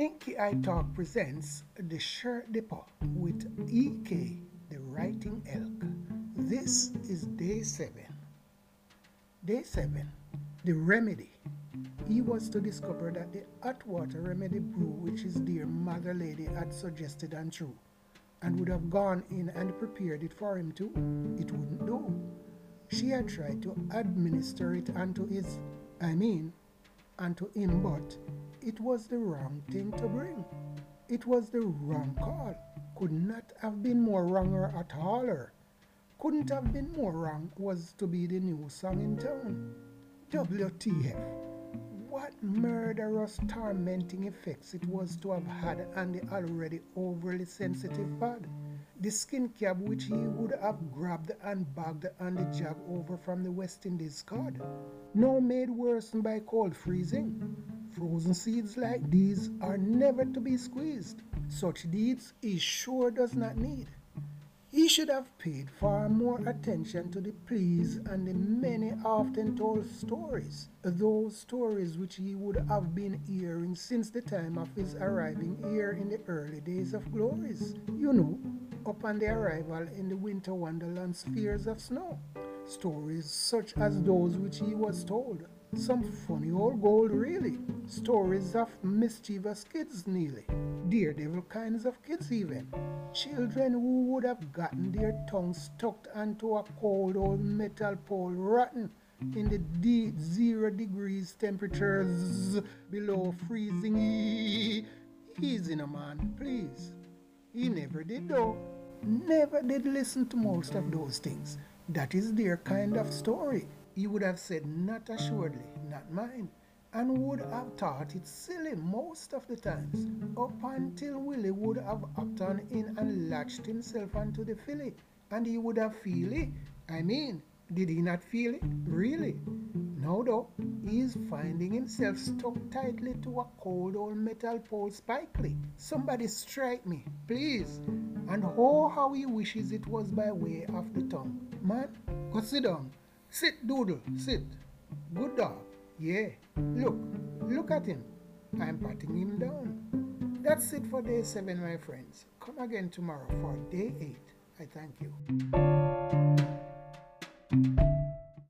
AI Talk presents The Shirt Depot with EK, the Writing Elk. This is day 7. Day 7. The Remedy. He was to discover that the hot water remedy brew which his dear mother lady had suggested and true, and would have gone in and prepared it for him too. It wouldn't do. She had tried to administer it unto his, I mean, unto him, but it was the wrong thing to bring. It was the wrong call. Could not have been more wronger at all. Couldn't have been more wrong was to be the new song in town. WTF. What murderous tormenting effects it was to have had on the already overly sensitive bud. The skin cab which he would have grabbed and bagged on the over from the West Indies cod. Now made worse by cold freezing. Frozen seeds like these are never to be squeezed. Such deeds he sure does not need. He should have paid far more attention to the pleas and the many often told stories, those stories which he would have been hearing since the time of his arriving here in the early days of glories. You know, upon the arrival in the winter wonderland spheres of snow. Stories such as those which he was told some funny old gold, really. Stories of mischievous kids, nearly. Daredevil kinds of kids, even. Children who would have gotten their tongues stuck onto a cold old metal pole, rotten in the deep zero degrees temperatures below freezing. Easy, no man, please. He never did, though. Never did listen to most of those things. That is their kind of story he would have said, Not assuredly, not mine, and would have thought it silly most of the times, up until Willie would have hopped on in and latched himself onto the filly, and he would have feel it. I mean, did he not feel it? Really? No, though, he is finding himself stuck tightly to a cold old metal pole spikely. Somebody strike me, please. And oh, how he wishes it was by way of the tongue. Man, down. Sit, Doodle, sit. Good dog. Yeah. Look, look at him. I'm patting him down. That's it for day seven, my friends. Come again tomorrow for day eight. I thank you.